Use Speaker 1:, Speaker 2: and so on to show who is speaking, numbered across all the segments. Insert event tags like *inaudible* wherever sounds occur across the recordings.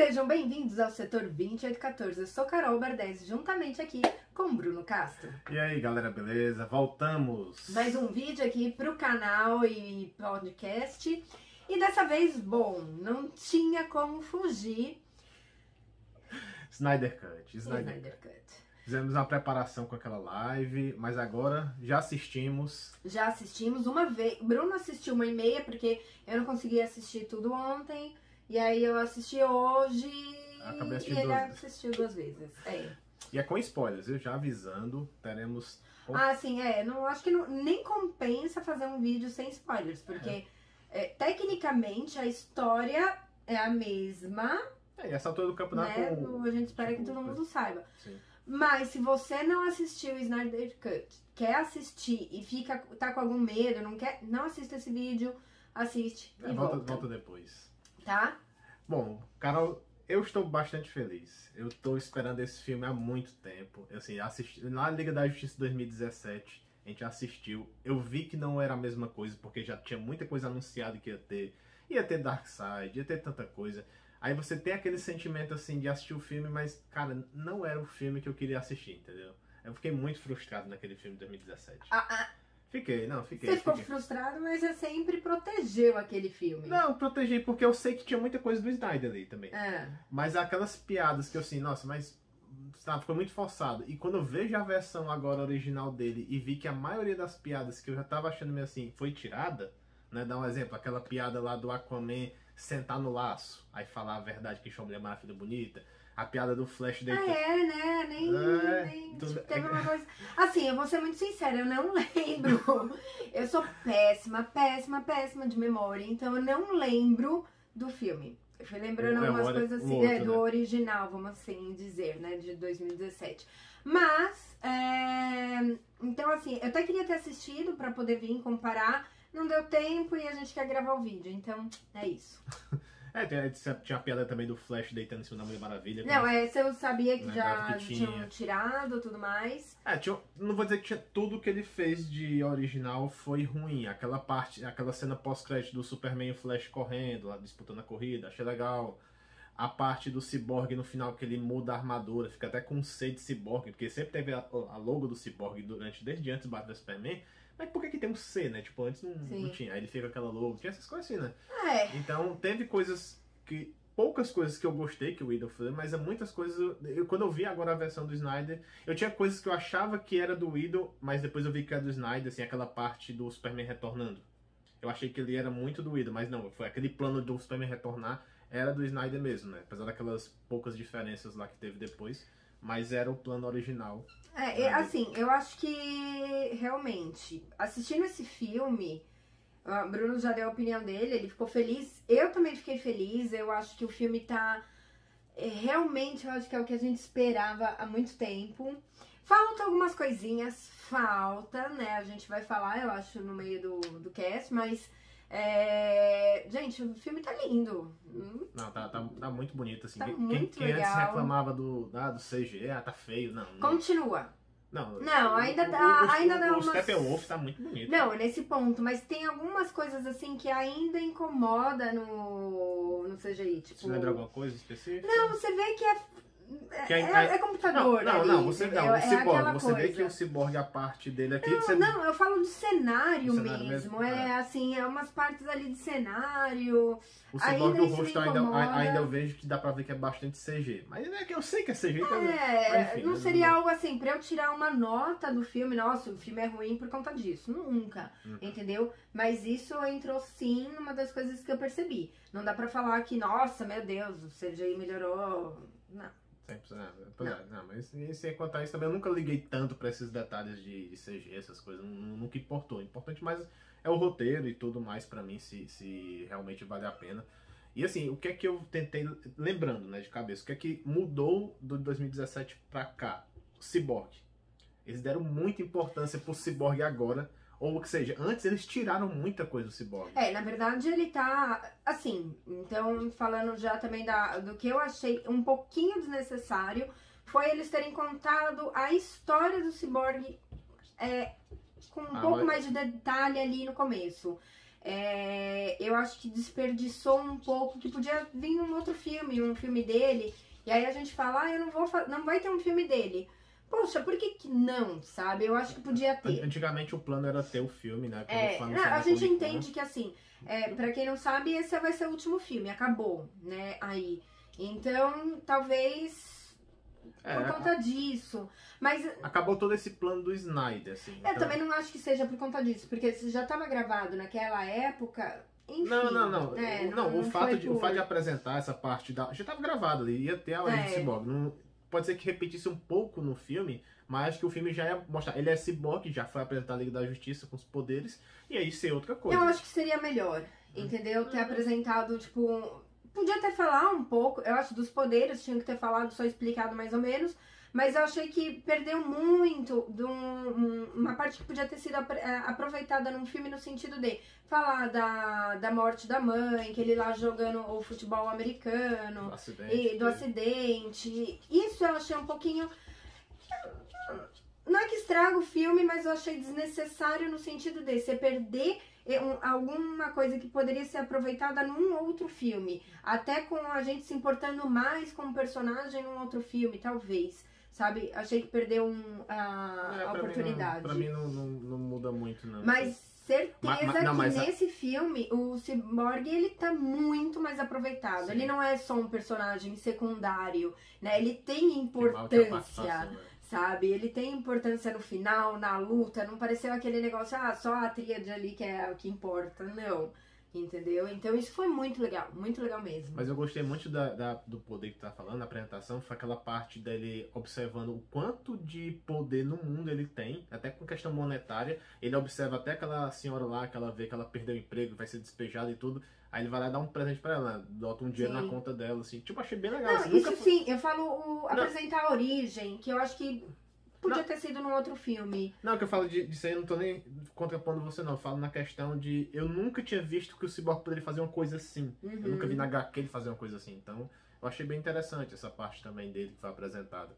Speaker 1: Sejam bem-vindos ao setor 2814. Eu sou Carol Bardez, juntamente aqui com Bruno Castro.
Speaker 2: E aí, galera, beleza? Voltamos!
Speaker 1: Mais um vídeo aqui pro canal e podcast. E dessa vez, bom, não tinha como fugir.
Speaker 2: Snyder Cut. Snyder,
Speaker 1: Snyder Cut.
Speaker 2: Fizemos uma preparação com aquela live, mas agora já assistimos.
Speaker 1: Já assistimos uma vez. Bruno assistiu uma e meia, porque eu não consegui assistir tudo ontem. E aí eu assisti hoje
Speaker 2: Acabei
Speaker 1: e
Speaker 2: assistindo
Speaker 1: ele
Speaker 2: duas
Speaker 1: assistiu duas vezes. É.
Speaker 2: E é com spoilers, eu já avisando, teremos.
Speaker 1: Ah, sim, é. Não, acho que não- nem compensa fazer um vídeo sem spoilers, porque é, tecnicamente a história é a mesma,
Speaker 2: É, e essa altura do campeonato.
Speaker 1: né? No- a gente espera que
Speaker 2: tipo,
Speaker 1: todo mundo saiba.
Speaker 2: Sim.
Speaker 1: Mas se você não assistiu o Snyder Cut, quer assistir e fica, tá com algum medo, não quer, não assista esse vídeo, assiste
Speaker 2: É,
Speaker 1: e
Speaker 2: volta,
Speaker 1: volta,
Speaker 2: volta depois.
Speaker 1: tá?
Speaker 2: Bom, Carol, eu estou bastante feliz. Eu estou esperando esse filme há muito tempo. Assim, assisti na Liga da Justiça 2017, a gente assistiu. Eu vi que não era a mesma coisa, porque já tinha muita coisa anunciada que ia ter. Ia ter Darkseid, ia ter tanta coisa. Aí você tem aquele sentimento assim de assistir o filme, mas, cara, não era o filme que eu queria assistir, entendeu? Eu fiquei muito frustrado naquele filme de 2017.
Speaker 1: Ah, ah,
Speaker 2: Fiquei, não, fiquei.
Speaker 1: você ficou
Speaker 2: fiquei.
Speaker 1: frustrado, mas você sempre protegeu aquele filme.
Speaker 2: Não, protegi porque eu sei que tinha muita coisa do Snyder ali também.
Speaker 1: É.
Speaker 2: Mas aquelas piadas que eu assim, nossa, mas sabe, ficou muito forçado. E quando eu vejo a versão agora original dele e vi que a maioria das piadas que eu já tava achando meio assim foi tirada, né? Dá um exemplo, aquela piada lá do Aquaman sentar no laço, aí falar a verdade que enxou a Mulher Maravilha bonita. A piada do Flash
Speaker 1: Ah,
Speaker 2: deitando.
Speaker 1: é, né? Nem.
Speaker 2: É,
Speaker 1: nem tipo, teve uma coisa. Assim, eu vou ser muito sincera, eu não *laughs* lembro. Eu sou péssima, péssima, péssima de memória, então eu não lembro do filme. Eu fui lembrando
Speaker 2: É, o
Speaker 1: algumas coisas assim,
Speaker 2: outro,
Speaker 1: né, do original, vamos assim dizer, né? De 2017. Mas, é, então assim, eu até queria ter assistido pra poder vir comparar. Não deu tempo e a gente quer gravar o vídeo, então é isso. *laughs*
Speaker 2: É, tinha, tinha a piada também do Flash deitando em cima da Mulher Maravilha.
Speaker 1: Não,
Speaker 2: como-
Speaker 1: essa eu sabia que
Speaker 2: Lembrava
Speaker 1: já
Speaker 2: que tinha.
Speaker 1: tinham tirado e tudo mais.
Speaker 2: É, tinha, não vou dizer que tinha tudo que ele fez de original foi ruim. Aquela parte, aquela cena pós-crédito do Superman e o Flash correndo, lá disputando a corrida, achei legal. A parte do Cyborg no final, que ele muda a armadura, fica até com C de Cyborg, porque sempre teve a, a logo do Cyborg durante, desde antes do Batman Superman. Mas por que, que tem um C, né? Tipo, antes não, não tinha. Aí ele fica com aquela logo, tinha essas coisas assim, né?
Speaker 1: É,
Speaker 2: Então, teve coisas que. Poucas coisas que eu gostei que o Whedon fez, mas é muitas coisas. Eu, quando eu vi agora a versão do Snyder, eu tinha coisas que eu achava que era do Whedon, mas depois eu vi que era do Snyder, assim, aquela parte do Superman retornando. Eu achei que ele era muito do Whedon, mas não, foi aquele plano do Superman retornar, era do Snyder mesmo, né? Apesar daquelas poucas diferenças lá que teve depois, mas era o plano original.
Speaker 1: é, é, assim, eu acho que realmente, assistindo esse filme, o Bruno já deu a opinião dele, ele ficou feliz, eu também fiquei feliz, eu acho que o filme tá. é, realmente, eu acho que é o que a gente esperava há muito tempo. Falta algumas coisinhas, falta, né? A gente vai falar, eu acho, no meio do, do cast, mas. É, Gente, o filme tá lindo. Hum,
Speaker 2: Não, tá, tá, tá muito bonito, assim.
Speaker 1: Tá
Speaker 2: quem
Speaker 1: muito
Speaker 2: quem antes
Speaker 1: legal.
Speaker 2: reclamava do, ah, do CG, ah, tá feio, não. não.
Speaker 1: Continua.
Speaker 2: Não,
Speaker 1: Não, ainda
Speaker 2: o-
Speaker 1: dá-
Speaker 2: o-
Speaker 1: ainda
Speaker 2: o,
Speaker 1: dá
Speaker 2: o
Speaker 1: umas-
Speaker 2: Steppenwolf tá muito bonito.
Speaker 1: Não, nesse ponto, mas tem algumas coisas assim que ainda incomoda no, no CGI. Tipo,
Speaker 2: Você lembra alguma coisa específica?
Speaker 1: Não, você vê que é. É,
Speaker 2: Que aí-
Speaker 1: é-
Speaker 2: aí-
Speaker 1: é computador.
Speaker 2: Não, não,
Speaker 1: ali,
Speaker 2: não, você não,
Speaker 1: É
Speaker 2: Cyborg,
Speaker 1: aquela
Speaker 2: você vê que o Cyborg, a parte dele aqui,
Speaker 1: Não,
Speaker 2: você...
Speaker 1: não, eu falo de cenário,
Speaker 2: Do cenário
Speaker 1: mesmo.
Speaker 2: mesmo?
Speaker 1: É
Speaker 2: É.
Speaker 1: assim, é umas partes ali de cenário.
Speaker 2: o Cyborg, o rosto ainda, ainda eu vejo que dá pra ver que é bastante CG. Mas é que eu sei que é CG, então...
Speaker 1: É,
Speaker 2: enfim,
Speaker 1: não
Speaker 2: eu
Speaker 1: seria algo assim, pra eu tirar uma nota do filme, nossa, o filme é ruim por conta disso. Nunca,
Speaker 2: Uhum.
Speaker 1: entendeu? Mas isso entrou sim numa das coisas que eu percebi. Não dá pra falar que, nossa, meu Deus, o CGI melhorou. Não.
Speaker 2: 100%, é, pois é, não, mas sem contar isso também, eu nunca liguei tanto pra esses detalhes de, de CG, essas coisas, nu- nunca importou. O importante mais é o roteiro e tudo mais pra mim, se, se realmente vale a pena. E assim, o que é que eu tentei, lembrando, né, de cabeça, o que é que mudou do 2017 pra cá? O Cyborg. Eles deram muita importância pro Cyborg agora, ou que seja, antes eles tiraram muita coisa do Cyborg.
Speaker 1: É, na verdade ele tá assim. Então, falando já também da, do que eu achei um pouquinho desnecessário, foi eles terem contado a história do Cyborg é, com um
Speaker 2: Ah,
Speaker 1: pouco mais de detalhe ali no começo. é, eu acho que desperdiçou um pouco, que podia vir um outro filme, um filme dele, e aí a gente fala, ah, eu não vou não vai ter um filme dele. Poxa, por que, que não, sabe? Eu acho que podia ter.
Speaker 2: Antigamente o plano era ter o filme, né?
Speaker 1: É, não, a gente entende que assim, é, para quem não sabe, esse vai ser o último filme, acabou, né? Aí. Então, talvez é, por conta disso. Mas.
Speaker 2: Acabou todo esse plano do Snyder, assim.
Speaker 1: Eu então... também não acho que seja por conta disso, porque já estava gravado naquela época. Enfim,
Speaker 2: não, não, não. É, não, não, o, fato de, por... o fato de apresentar essa parte da. Já estava gravado ali, ia ter a Origem é. Cyborg. Não, pode ser que repetisse um pouco no filme, mas que o filme já ia mostrar. Ele é cyborg, já foi apresentar a Liga da Justiça com os poderes, e aí ser outra coisa.
Speaker 1: Eu acho que seria melhor, entendeu? Ter apresentado, tipo. Podia até falar um pouco, eu acho, dos poderes, tinha que ter falado, só explicado mais ou menos. Mas eu achei que perdeu muito de um, uma parte que podia ter sido é, aproveitada num filme no sentido de falar da, da morte da mãe, que ele lá jogando o futebol americano, do acidente, e do acidente. Isso eu achei um pouquinho. Não é que estraga o filme, mas eu achei desnecessário no sentido de você perder alguma coisa que poderia ser aproveitada num outro filme. Até com a gente se importando mais com o personagem num outro filme, talvez. Sabe? Achei que perdeu um, a, é, a oportunidade.
Speaker 2: Mim não, pra mim não, não, não, muda muito, não.
Speaker 1: Mas certeza mas, mas, não, que nesse filme o Cyborg ele tá muito mais aproveitado. Sim. Ele não é só um personagem secundário, né? Ele tem importância. Tem sabe? Ele tem importância no final, na luta, não pareceu aquele negócio, ah, só a tríade ali que é o que importa, não. Entendeu? Então isso foi muito legal, muito legal mesmo.
Speaker 2: Mas eu gostei muito da, da, do poder que tá falando, na apresentação, foi aquela parte dele observando o quanto de poder no mundo ele tem, até com questão monetária. Ele observa até aquela senhora lá, que ela vê que ela perdeu o emprego, vai ser despejada e tudo. Aí ele vai lá dar um presente pra ela, bota um dinheiro sim. na conta dela, assim. Tipo, achei bem legal.
Speaker 1: Não, assim, isso sim, eu falo o, apresentar a origem, que eu acho que Podia não. ter sido num outro filme.
Speaker 2: Não, que eu falo de, disso aí, eu não tô nem contrapondo você, não. Eu falo na questão de. Eu nunca tinha visto que o Cyborg poderia fazer uma coisa assim. Uhum. Eu nunca vi na HQ ele fazer uma coisa assim. Então, eu achei bem interessante essa parte também dele que foi apresentada.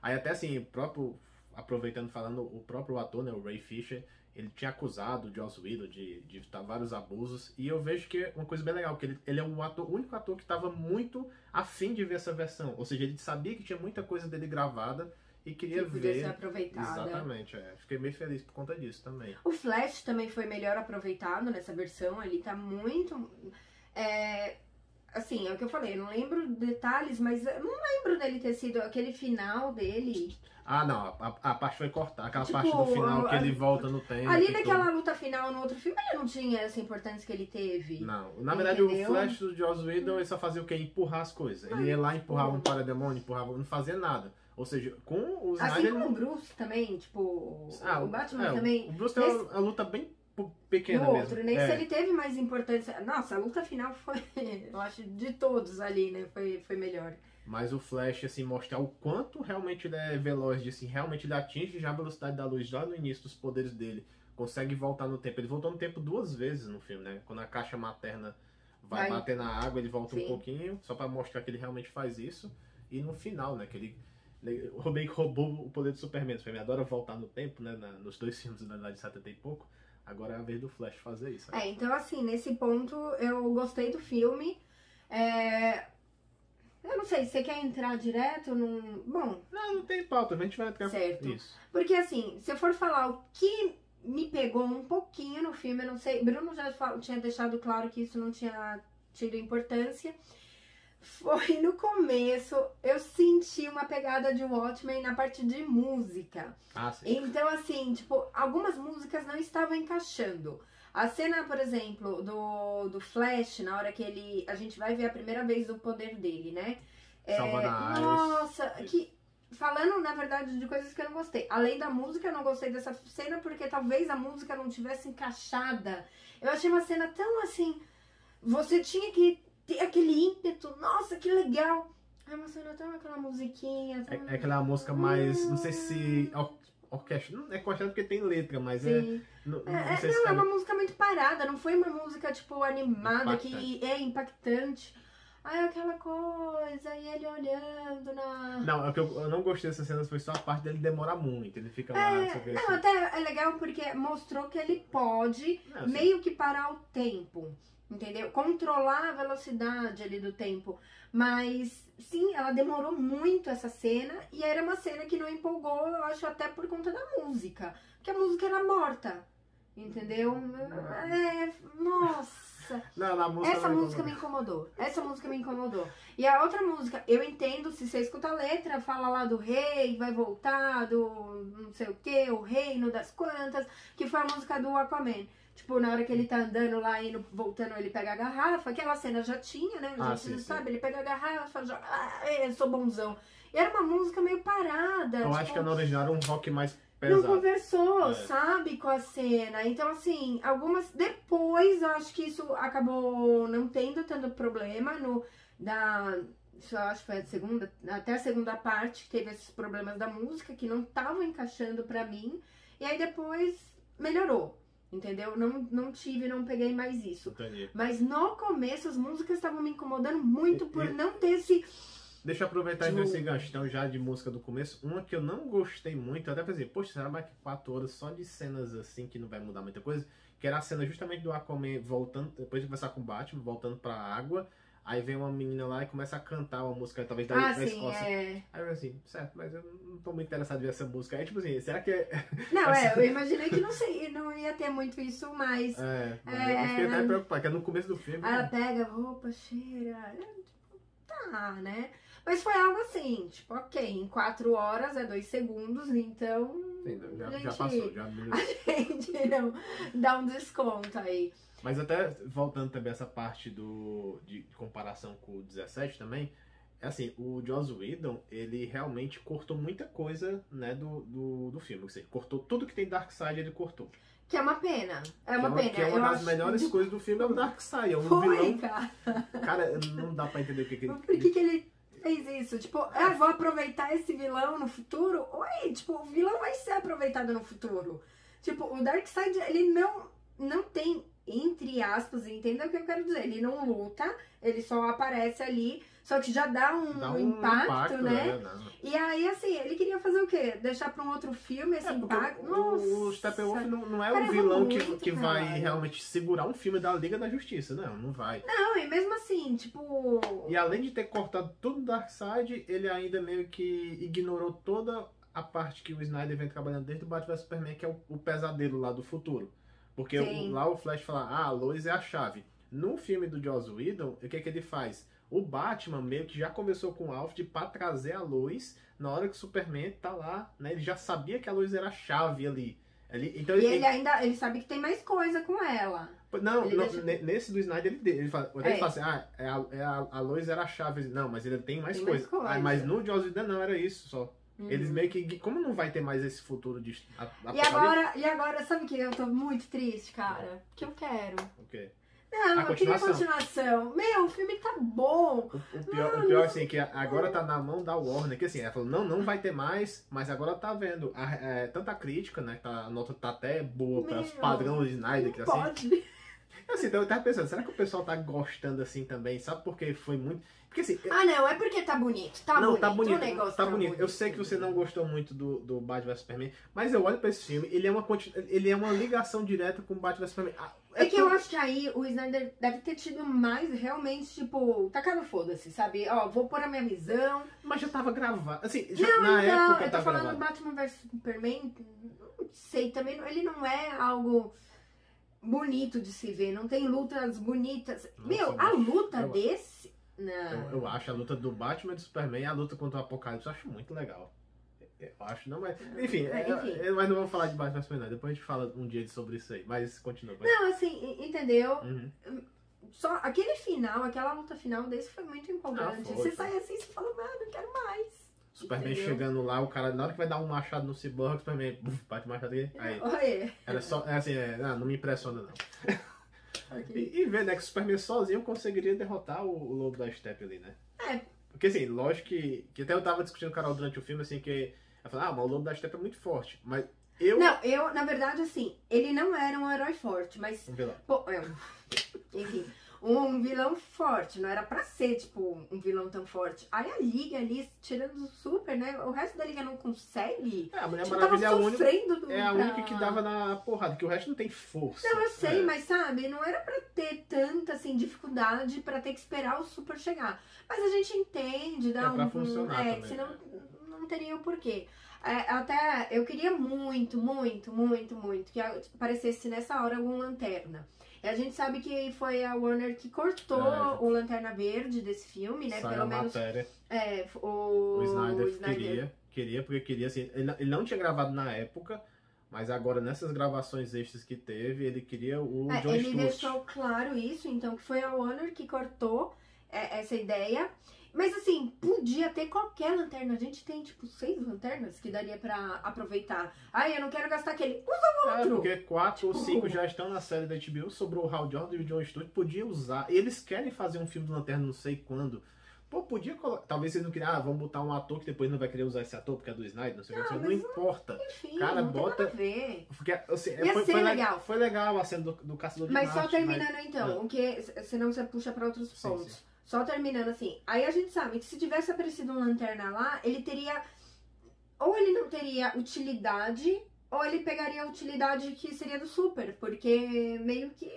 Speaker 2: Aí, até assim, o próprio. Aproveitando, falando, o próprio ator, né, o Ray Fisher, ele tinha acusado o Joss Whedon de, de evitar vários abusos. E eu vejo que é uma coisa bem legal, que ele, ele é o, ator, o único ator que estava muito afim de ver essa versão. Ou seja, ele sabia que tinha muita coisa dele gravada e queria que ver.
Speaker 1: ser aproveitada.
Speaker 2: Exatamente, é. Fiquei bem feliz por conta disso também.
Speaker 1: O Flash também foi melhor aproveitado nessa versão, ele tá muito. É, assim, é o que eu falei, eu não lembro detalhes, mas não lembro dele ter sido aquele final dele.
Speaker 2: Ah, não, a, a parte foi cortada, aquela tipo, parte do final a, que ele volta no tempo.
Speaker 1: Ali naquela luta final no outro filme, ele não tinha essa importância que ele teve.
Speaker 2: Não, na verdade entendeu? o Flash do Joss Whedon, ele só fazia o quê? Empurrar as coisas. Ele ia lá, empurrava um parademônio, empurrava, não fazia nada. Ou seja, com os
Speaker 1: Assim como o Bruce também, tipo. Ah, o Batman é, também.
Speaker 2: O Bruce tem uma, uma luta bem pequena no
Speaker 1: outro, nem né? é. se ele teve mais importância. Nossa, a luta final foi, *laughs* eu acho, de todos ali, né? Foi, foi melhor.
Speaker 2: Mas o Flash, assim, mostrar o quanto realmente ele é veloz, de, assim, realmente ele atinge já a velocidade da luz lá no início dos poderes dele. Consegue voltar no tempo. Ele voltou no tempo duas vezes no filme, né? Quando a caixa materna vai, vai. bater na água, ele volta Sim. um pouquinho, só para mostrar que ele realmente faz isso. E no final, né? Que ele o meio que roubou o poder do Superman. O Superman adora voltar no tempo, né? Na, nos dois filmes, na verdade, de 70 e pouco. Agora é a vez do Flash fazer isso.
Speaker 1: É, então assim, nesse ponto eu gostei do filme. É... Eu não sei, você quer entrar direto num. Bom.
Speaker 2: Não, não tem pauta, a gente vai entrar
Speaker 1: certo.
Speaker 2: isso.
Speaker 1: Porque assim, se eu for falar o que me pegou um pouquinho no filme, eu não sei. Bruno já tinha deixado claro que isso não tinha tido importância foi no começo, eu senti uma pegada de Watchmen na parte de música.
Speaker 2: Ah, sim.
Speaker 1: Então, assim, tipo, algumas músicas não estavam encaixando. A cena, por exemplo, do, do Flash, na hora que ele. A gente vai ver a primeira vez o poder dele, né?
Speaker 2: É,
Speaker 1: nossa, que. Falando, na verdade, de coisas que eu não gostei. Além da música, eu não gostei dessa cena porque talvez a música não tivesse encaixada. Eu achei uma cena tão assim. Você tinha que ter aquele ímpeto, nossa, que legal. Aí você não tem aquela musiquinha.
Speaker 2: Tão... É, é, aquela música mais, não sei se or, orquestra, não é orquestra porque tem letra, mas é,
Speaker 1: Sim. é. Não, não, é, não, se é uma música muito parada, não foi uma música tipo animada impactante. que é impactante. Aí aquela coisa, e ele olhando na.
Speaker 2: Não, é o que eu, eu não gostei dessa cena foi só a parte dele demorar muito. Ele fica lá,
Speaker 1: É, não,
Speaker 2: assim,
Speaker 1: até é legal porque mostrou que ele pode
Speaker 2: não,
Speaker 1: meio que parar o tempo, entendeu? Controlar a velocidade ali do tempo. Mas sim, ela demorou muito essa cena e era uma cena que não empolgou, eu acho até por conta da música, porque a música era morta. Entendeu? É, nossa.
Speaker 2: Não, na música
Speaker 1: Essa
Speaker 2: não
Speaker 1: música me incomodou. Essa música me incomodou. E a outra música, eu entendo, se você escuta a letra, fala lá do rei, vai voltar, do não sei o que, o reino das quantas, que foi a música do Aquaman. Tipo, na hora que ele tá andando lá, indo, voltando, ele pega a garrafa, aquela cena já tinha, né? A
Speaker 2: Ah,
Speaker 1: gente
Speaker 2: sim,
Speaker 1: não
Speaker 2: sim.
Speaker 1: sabe, ele pega a garrafa, joga, ah, eu sou bonzão. E era uma música meio parada.
Speaker 2: Eu
Speaker 1: tipo,
Speaker 2: acho que no original era um rock mais
Speaker 1: não
Speaker 2: pesado.
Speaker 1: conversou,
Speaker 2: É.
Speaker 1: sabe, com a cena. Então, assim, algumas. Depois, eu acho que isso acabou não tendo tanto problema no. Da. Isso eu acho que foi a segunda. Até a segunda parte que teve esses problemas da música que não estavam encaixando pra mim. E aí depois melhorou. Entendeu? Não, não tive, não peguei mais isso.
Speaker 2: Entendi.
Speaker 1: Mas no começo as músicas estavam me incomodando muito por
Speaker 2: E-
Speaker 1: não ter esse.
Speaker 2: Deixa eu aproveitar
Speaker 1: Tipo-
Speaker 2: esse gancho, então, já de música do começo. Uma que eu não gostei muito, até pensei, poxa, será mais que quatro horas só de cenas assim que não vai mudar muita coisa? Que era a cena justamente do Aquaman voltando, depois de conversar com o Batman, voltando pra água. Aí vem uma menina lá e começa a cantar uma música, talvez da,
Speaker 1: Ah,
Speaker 2: da
Speaker 1: sim,
Speaker 2: Escócia.
Speaker 1: é.
Speaker 2: Aí eu assim, certo, mas eu não tô muito interessado em ver essa música. Aí, tipo assim, será que é. *laughs*
Speaker 1: Não, *laughs* é, eu imaginei que não sei, não ia ter muito isso, mas.
Speaker 2: É,
Speaker 1: É.
Speaker 2: eu fiquei até preocupado, que é no começo do filme.
Speaker 1: Ela pega a roupa, cheira. é, tipo, tá, né? Mas foi algo assim, tipo, ok, em quatro horas é dois segundos, então.
Speaker 2: Entendeu? Já,
Speaker 1: a
Speaker 2: já
Speaker 1: gente-
Speaker 2: passou, já. *laughs*
Speaker 1: A gente não dá um desconto aí.
Speaker 2: Mas até voltando também essa parte do, de comparação com o 17 também, é assim, o Joss Whedon, ele realmente cortou muita coisa, né, do, do, do filme. Ou seja, cortou tudo que tem Darkseid, ele cortou.
Speaker 1: Que é uma pena. É uma
Speaker 2: que
Speaker 1: pena.
Speaker 2: Que é uma
Speaker 1: eu
Speaker 2: das
Speaker 1: acho
Speaker 2: melhores coisas do filme é o Darkseid. É um
Speaker 1: Foi,
Speaker 2: vilão.
Speaker 1: cara.
Speaker 2: Cara, não dá pra entender o que, que
Speaker 1: Por que, que ele fez isso? Tipo, ah, vou aproveitar esse vilão no futuro? Oi, tipo, o vilão vai ser aproveitado no futuro. Tipo, o Darkseid, ele não, não tem, entre aspas, entenda o que eu quero dizer. Ele não luta, ele só aparece ali, só que já dá um,
Speaker 2: dá um
Speaker 1: impacto, né?
Speaker 2: não.
Speaker 1: E aí, assim, ele queria fazer o quê? Deixar pra um outro filme esse
Speaker 2: É,
Speaker 1: impacto?
Speaker 2: o, o
Speaker 1: Nossa.
Speaker 2: Steppenwolf não, não é o
Speaker 1: é
Speaker 2: vilão que,
Speaker 1: muito
Speaker 2: que vai realmente segurar um filme da Liga da Justiça. Não, não vai.
Speaker 1: Não, e mesmo assim, tipo...
Speaker 2: E além de ter cortado tudo do Darkseid, ele ainda meio que ignorou toda a parte que o Snyder vem trabalhando desde o Batman vs Superman, que é o, o pesadelo lá do futuro. Porque o- lá o Flash fala, ah, a Lois é a chave. No filme do Joss Whedon, o que, que ele faz? O Batman meio que já começou com o Alfred pra trazer a Lois na hora que o Superman tá lá, né? Ele já sabia que a Lois era a chave ali. Ele, então
Speaker 1: E
Speaker 2: ele,
Speaker 1: ele ainda, ele sabe que tem mais coisa com ela.
Speaker 2: não,
Speaker 1: Ele
Speaker 2: não,
Speaker 1: deixa-
Speaker 2: ne- nesse do Snyder ele, ele fala, quando
Speaker 1: É.
Speaker 2: ele fala assim, ah, é a, é a, a Lois era a chave. Não, mas ele tem mais
Speaker 1: Tem
Speaker 2: coisa.
Speaker 1: mais coisa.
Speaker 2: Ah, mas no Joss Whedon não era isso só.
Speaker 1: Uhum.
Speaker 2: Eles meio que, como não vai ter mais esse futuro de a-
Speaker 1: E
Speaker 2: apocalipse-
Speaker 1: agora, e agora, sabe que eu tô muito triste, cara? Que eu quero.
Speaker 2: O quê?
Speaker 1: Não,
Speaker 2: A
Speaker 1: eu queria
Speaker 2: continuação.
Speaker 1: Meu, o filme tá bom.
Speaker 2: O, o pior, o pior assim, que a- agora tá na mão da Warner, que assim, ela falou, não, não vai ter mais, mas agora tá vendo a, é, tanta crítica, né, tá, a nota tá até boa para os padrões do Snyder, que assim,
Speaker 1: pode.
Speaker 2: Assim, então eu tava pensando, será que o pessoal tá gostando assim também, sabe porque foi muito, porque assim,
Speaker 1: Ah, não, é porque tá bonito. Tá
Speaker 2: não,
Speaker 1: bonito.
Speaker 2: tá bonito,
Speaker 1: O negócio
Speaker 2: tá bonito. Eu sei que você não gostou muito do, do Batman vs Superman, mas eu olho pra esse filme, ele é uma, ele é uma ligação direta com o Batman vs Superman. Ah,
Speaker 1: É que eu acho que aí o Snyder deve ter tido mais realmente, tipo, tacado foda-se, sabe? Ó, vou pôr a minha visão.
Speaker 2: Mas já tava gravado. Assim, já,
Speaker 1: Não,
Speaker 2: na
Speaker 1: então,
Speaker 2: época
Speaker 1: eu tô
Speaker 2: tava
Speaker 1: falando
Speaker 2: gravado.
Speaker 1: do Batman vs Superman, não sei, também ele não é algo bonito de se ver, não tem lutas bonitas.
Speaker 2: Nossa,
Speaker 1: Meu,
Speaker 2: eu
Speaker 1: a luta
Speaker 2: eu-
Speaker 1: desse.
Speaker 2: Eu,
Speaker 1: Não.
Speaker 2: eu acho a luta do Batman e do Superman e a luta contra o Apocalipse, eu acho muito legal. Eu acho, não, mas. Enfim,
Speaker 1: É,
Speaker 2: é,
Speaker 1: enfim.
Speaker 2: é, mas não vamos falar de Batman vs Superman. Depois a gente fala um dia sobre isso aí. Mas continua. vai.
Speaker 1: Não, assim, e- entendeu?
Speaker 2: Uhum.
Speaker 1: Só aquele final, aquela luta final desse foi muito empolgante.
Speaker 2: Ah, foi,
Speaker 1: você
Speaker 2: foi.
Speaker 1: sai assim e você fala, mano, não quero mais.
Speaker 2: Superman
Speaker 1: Entendeu?
Speaker 2: chegando lá, o cara, na hora que vai dar um machado no Cyborg, o Superman buf, bate o machado aqui. Aí. *laughs*
Speaker 1: Oi.
Speaker 2: Era só. É assim, é, não, não me impressiona, não. *laughs*
Speaker 1: Ok.
Speaker 2: E, e ver, né, que o Superman sozinho conseguiria derrotar o, o Lobo da Steppe ali, né?
Speaker 1: É.
Speaker 2: Porque assim, lógico que. Que até eu tava discutindo com o Carol durante o filme, assim, que. Ela falou, ah, mas o Lobo da Steppe é muito forte. Mas eu.
Speaker 1: Não, eu, na verdade, assim, ele não era um herói forte, mas
Speaker 2: Vamos ver lá.
Speaker 1: Pô, é, *laughs* enfim, um vilão forte, não era pra ser, tipo, um vilão tão forte. Aí a Liga ali, tirando o Super, né? O resto da Liga não consegue.
Speaker 2: É, a Mulher
Speaker 1: Tipo,
Speaker 2: Maravilha é a única.
Speaker 1: sofrendo do-
Speaker 2: É a
Speaker 1: pra-
Speaker 2: única que dava na porrada, que o resto não tem força.
Speaker 1: Não, eu sei,
Speaker 2: É.
Speaker 1: mas sabe, não era pra ter tanta assim dificuldade pra ter que esperar o super chegar. Mas a gente entende, dá
Speaker 2: É pra
Speaker 1: um.
Speaker 2: funcionar
Speaker 1: é,
Speaker 2: também,
Speaker 1: senão
Speaker 2: né?
Speaker 1: não teria o porquê. É, até eu queria muito, muito, muito, muito que aparecesse nessa hora algum lanterna. E a gente sabe que foi a Warner que cortou
Speaker 2: É.
Speaker 1: o Lanterna Verde desse filme, né?
Speaker 2: Saiu
Speaker 1: Pelo menos
Speaker 2: matéria.
Speaker 1: é, o,
Speaker 2: O Snyder,
Speaker 1: o Snyder
Speaker 2: queria, queria, porque queria, assim, ele, não- ele não tinha gravado na época, mas agora nessas gravações extras que teve, ele queria o
Speaker 1: É,
Speaker 2: John
Speaker 1: ele
Speaker 2: Stewart.
Speaker 1: deixou claro isso, então, que foi a Warner que cortou é, essa ideia. Mas assim, podia ter qualquer lanterna. A gente tem, tipo, seis lanternas que daria pra aproveitar. Ai, eu não quero gastar aquele. Usa
Speaker 2: É,
Speaker 1: outro!
Speaker 2: porque quatro ou
Speaker 1: Tipo-
Speaker 2: cinco já estão na série da HBO, sobrou o Hal Jordan e o John Stewart, podia usar. Eles querem fazer um filme do Lanterna, não sei quando. Pô, podia colocar. Talvez eles não queriam, ah, vamos botar um ator que depois não vai querer usar esse ator porque é do Snyder, não sei o que.
Speaker 1: Ah,
Speaker 2: Não,
Speaker 1: mas
Speaker 2: importa.
Speaker 1: Enfim,
Speaker 2: Cara,
Speaker 1: não
Speaker 2: bota-
Speaker 1: tem nada a ver.
Speaker 2: Porque, assim,
Speaker 1: Ia
Speaker 2: foi,
Speaker 1: ser
Speaker 2: foi le-
Speaker 1: legal.
Speaker 2: Foi legal a cena do, do Caçador de
Speaker 1: Mas só
Speaker 2: Marte,
Speaker 1: terminando então,
Speaker 2: É.
Speaker 1: o que. Senão você puxa pra outros
Speaker 2: Sim,
Speaker 1: pontos.
Speaker 2: sim.
Speaker 1: Só terminando assim. Aí a gente sabe que se tivesse aparecido um lanterna lá, ele teria. Ou ele não teria utilidade, ou ele pegaria a utilidade que seria do super. Porque meio que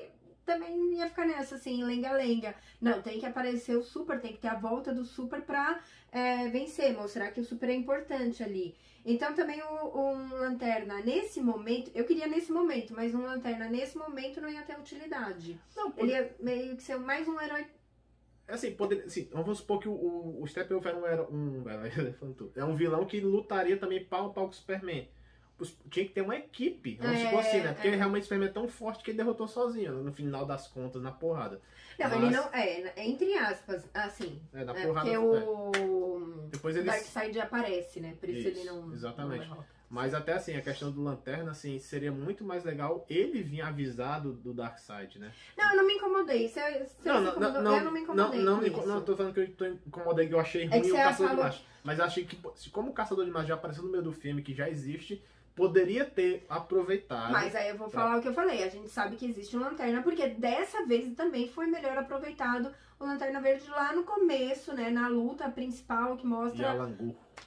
Speaker 1: também ia ficar nessa, assim, lenga-lenga. Não, tem que aparecer o super, tem que ter a volta do super pra é, vencer, mostrar que o super é importante ali. Então também o- um lanterna nesse momento, eu queria nesse momento, mas um lanterna nesse momento não ia ter utilidade.
Speaker 2: Não,
Speaker 1: Ele ia meio que ser mais um herói.
Speaker 2: Assim, poderia, assim, vamos supor que o, o, o Steppenwolf era um, era um, *laughs* é um vilão que lutaria também pau a pau com o Superman. Tinha que ter uma equipe, vamos
Speaker 1: É,
Speaker 2: supor assim, né? Porque
Speaker 1: é.
Speaker 2: realmente o Superman é tão forte que ele derrotou sozinho, no final das contas, na porrada.
Speaker 1: Não,
Speaker 2: Mas-
Speaker 1: ele não. É, entre aspas, assim.
Speaker 2: É, na
Speaker 1: É,
Speaker 2: porrada.
Speaker 1: porque
Speaker 2: é.
Speaker 1: o.
Speaker 2: Depois
Speaker 1: O
Speaker 2: eles.
Speaker 1: Darkseid aparece, né? Por isso,
Speaker 2: Isso,
Speaker 1: ele não.
Speaker 2: exatamente.
Speaker 1: não.
Speaker 2: Mas até assim, a questão do Lanterna, assim, seria muito mais legal ele vir avisado do Darkseid, né?
Speaker 1: Não, eu não me incomodei. Você, você
Speaker 2: Não,
Speaker 1: se
Speaker 2: não,
Speaker 1: incomodou?
Speaker 2: não,
Speaker 1: eu não me incomodei.
Speaker 2: não, não, não, tô falando que eu tô incomodado, que eu achei ruim
Speaker 1: É
Speaker 2: o Caçador
Speaker 1: falou-
Speaker 2: de Marte. Mas eu achei que, se como o Caçador de Marte já apareceu no meio do filme, que já existe, poderia ter aproveitado.
Speaker 1: Mas aí eu vou falar o que eu falei. A gente sabe que existe um lanterna, porque dessa vez também foi melhor aproveitado o Lanterna Verde lá no começo, né? Na luta principal que mostra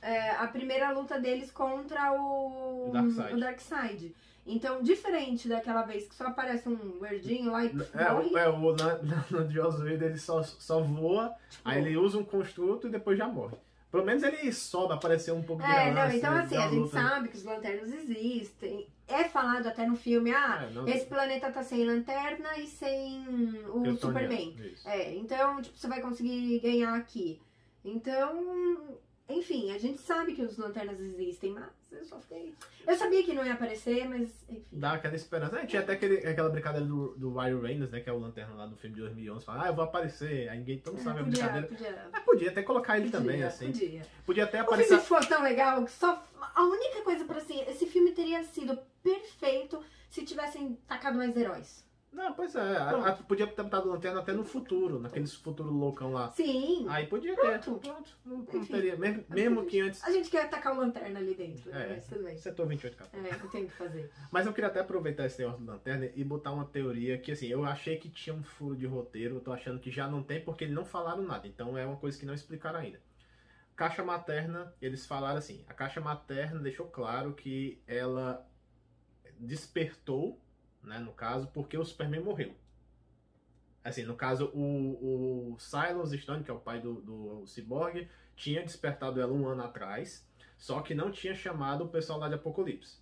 Speaker 1: é, a primeira luta deles contra o
Speaker 2: Darkseid.
Speaker 1: o Darkseid. Então, diferente daquela vez que só aparece um verdinho lá e
Speaker 2: É,
Speaker 1: morre.
Speaker 2: é, o na, *laughs* na, no Joss Whedon ele só, só voa,
Speaker 1: tipo,
Speaker 2: aí ele usa um construto e depois já morre. Pelo menos ele sobe, apareceu um pouco de
Speaker 1: É, não, então assim, a gente
Speaker 2: luta.
Speaker 1: sabe que os lanternas existem. É falado até no filme, ah,
Speaker 2: É, não-
Speaker 1: esse planeta tá sem lanterna e sem o
Speaker 2: Kryptoniano,
Speaker 1: Superman. É, então, tipo, você vai conseguir ganhar aqui. Então, enfim, a gente sabe que os lanternas existem, mas eu só fiquei. Eu sabia que não ia aparecer, mas enfim.
Speaker 2: Dá aquela esperança. É, tinha até aquele, aquela brincadeira do, do Ryan Reynolds, né? Que é o lanterna lá do filme de 2011. Fala, ah, eu vou aparecer. Aí ninguém, todo mundo sabe a
Speaker 1: É, podia,
Speaker 2: brincadeira.
Speaker 1: podia.
Speaker 2: Mas podia até colocar ele
Speaker 1: podia,
Speaker 2: também, assim.
Speaker 1: Podia.
Speaker 2: Podia até
Speaker 1: O
Speaker 2: aparecer.
Speaker 1: filme ficou tão legal que só. A única coisa pra assim, esse filme teria sido perfeito se tivessem tacado mais heróis.
Speaker 2: Não, pois é. a- a- podia ter botado lanterna até no futuro, naqueles futuro loucão lá.
Speaker 1: Sim.
Speaker 2: Aí podia ter.
Speaker 1: Pronto.
Speaker 2: Pronto. Não, não teria. Mesmo, mesmo que antes.
Speaker 1: A gente quer tacar o lanterna ali dentro, né?
Speaker 2: É,
Speaker 1: mas tudo bem.
Speaker 2: setor 28, cara.
Speaker 1: É, não tem o que fazer.
Speaker 2: Mas eu queria até aproveitar esse negócio do Lanterna e botar uma teoria que, assim, eu achei que tinha um furo de roteiro, eu tô achando que já não tem porque eles não falaram nada. Então é uma coisa que não explicaram ainda. Caixa materna, eles falaram assim, a caixa materna deixou claro que ela despertou, né, no caso, porque o Superman morreu. Assim, no caso, o, o Silas Stone, que é o pai do, do Cyborg, tinha despertado ela um ano atrás, só que não tinha chamado o pessoal lá de Apocalipse.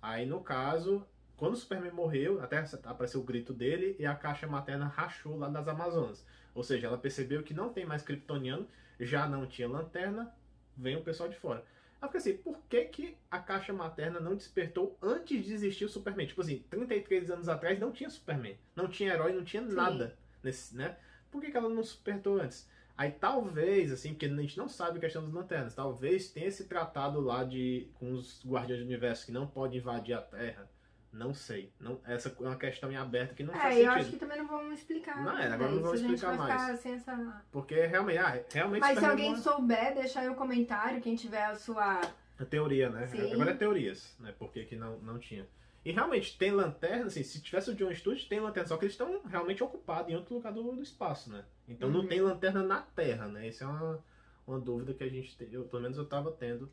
Speaker 2: Aí, no caso, quando o Superman morreu, até apareceu o grito dele e a caixa materna rachou lá das Amazonas. Ou seja, ela percebeu que não tem mais kryptoniano, já não tinha lanterna, vem o pessoal de fora. Aí fica assim, por que, que a caixa materna não despertou antes de existir o Superman? Tipo assim, 33 anos atrás não tinha Superman, não tinha herói, não tinha
Speaker 1: Sim.
Speaker 2: nada nesse, né? Por que, que ela não despertou antes? Aí talvez, assim, porque a gente não sabe a questão das lanternas, talvez tenha esse tratado lá de com os Guardiões do Universo que não pode invadir a Terra. Não sei. Não, essa é uma questão em aberto que não faz
Speaker 1: É, eu
Speaker 2: sentido.
Speaker 1: acho que também não vão explicar.
Speaker 2: Não, é, agora não
Speaker 1: Isso a gente
Speaker 2: explicar
Speaker 1: vai
Speaker 2: mais.
Speaker 1: ficar sem essa...
Speaker 2: Porque realmente, ah, realmente
Speaker 1: Mas se
Speaker 2: Superman
Speaker 1: alguém
Speaker 2: não
Speaker 1: souber, deixa aí o comentário, quem tiver a sua...
Speaker 2: é teoria, né?
Speaker 1: Sim.
Speaker 2: Agora é teorias, né? Porque que não, não tinha. E realmente, tem lanterna, assim, se tivesse o John Stewart, tem lanterna, só que eles estão realmente ocupados em outro lugar do, do espaço, né? Então não
Speaker 1: Uhum.
Speaker 2: tem lanterna na Terra, né? Essa é uma, uma dúvida que a gente tem, eu, pelo menos eu tava tendo.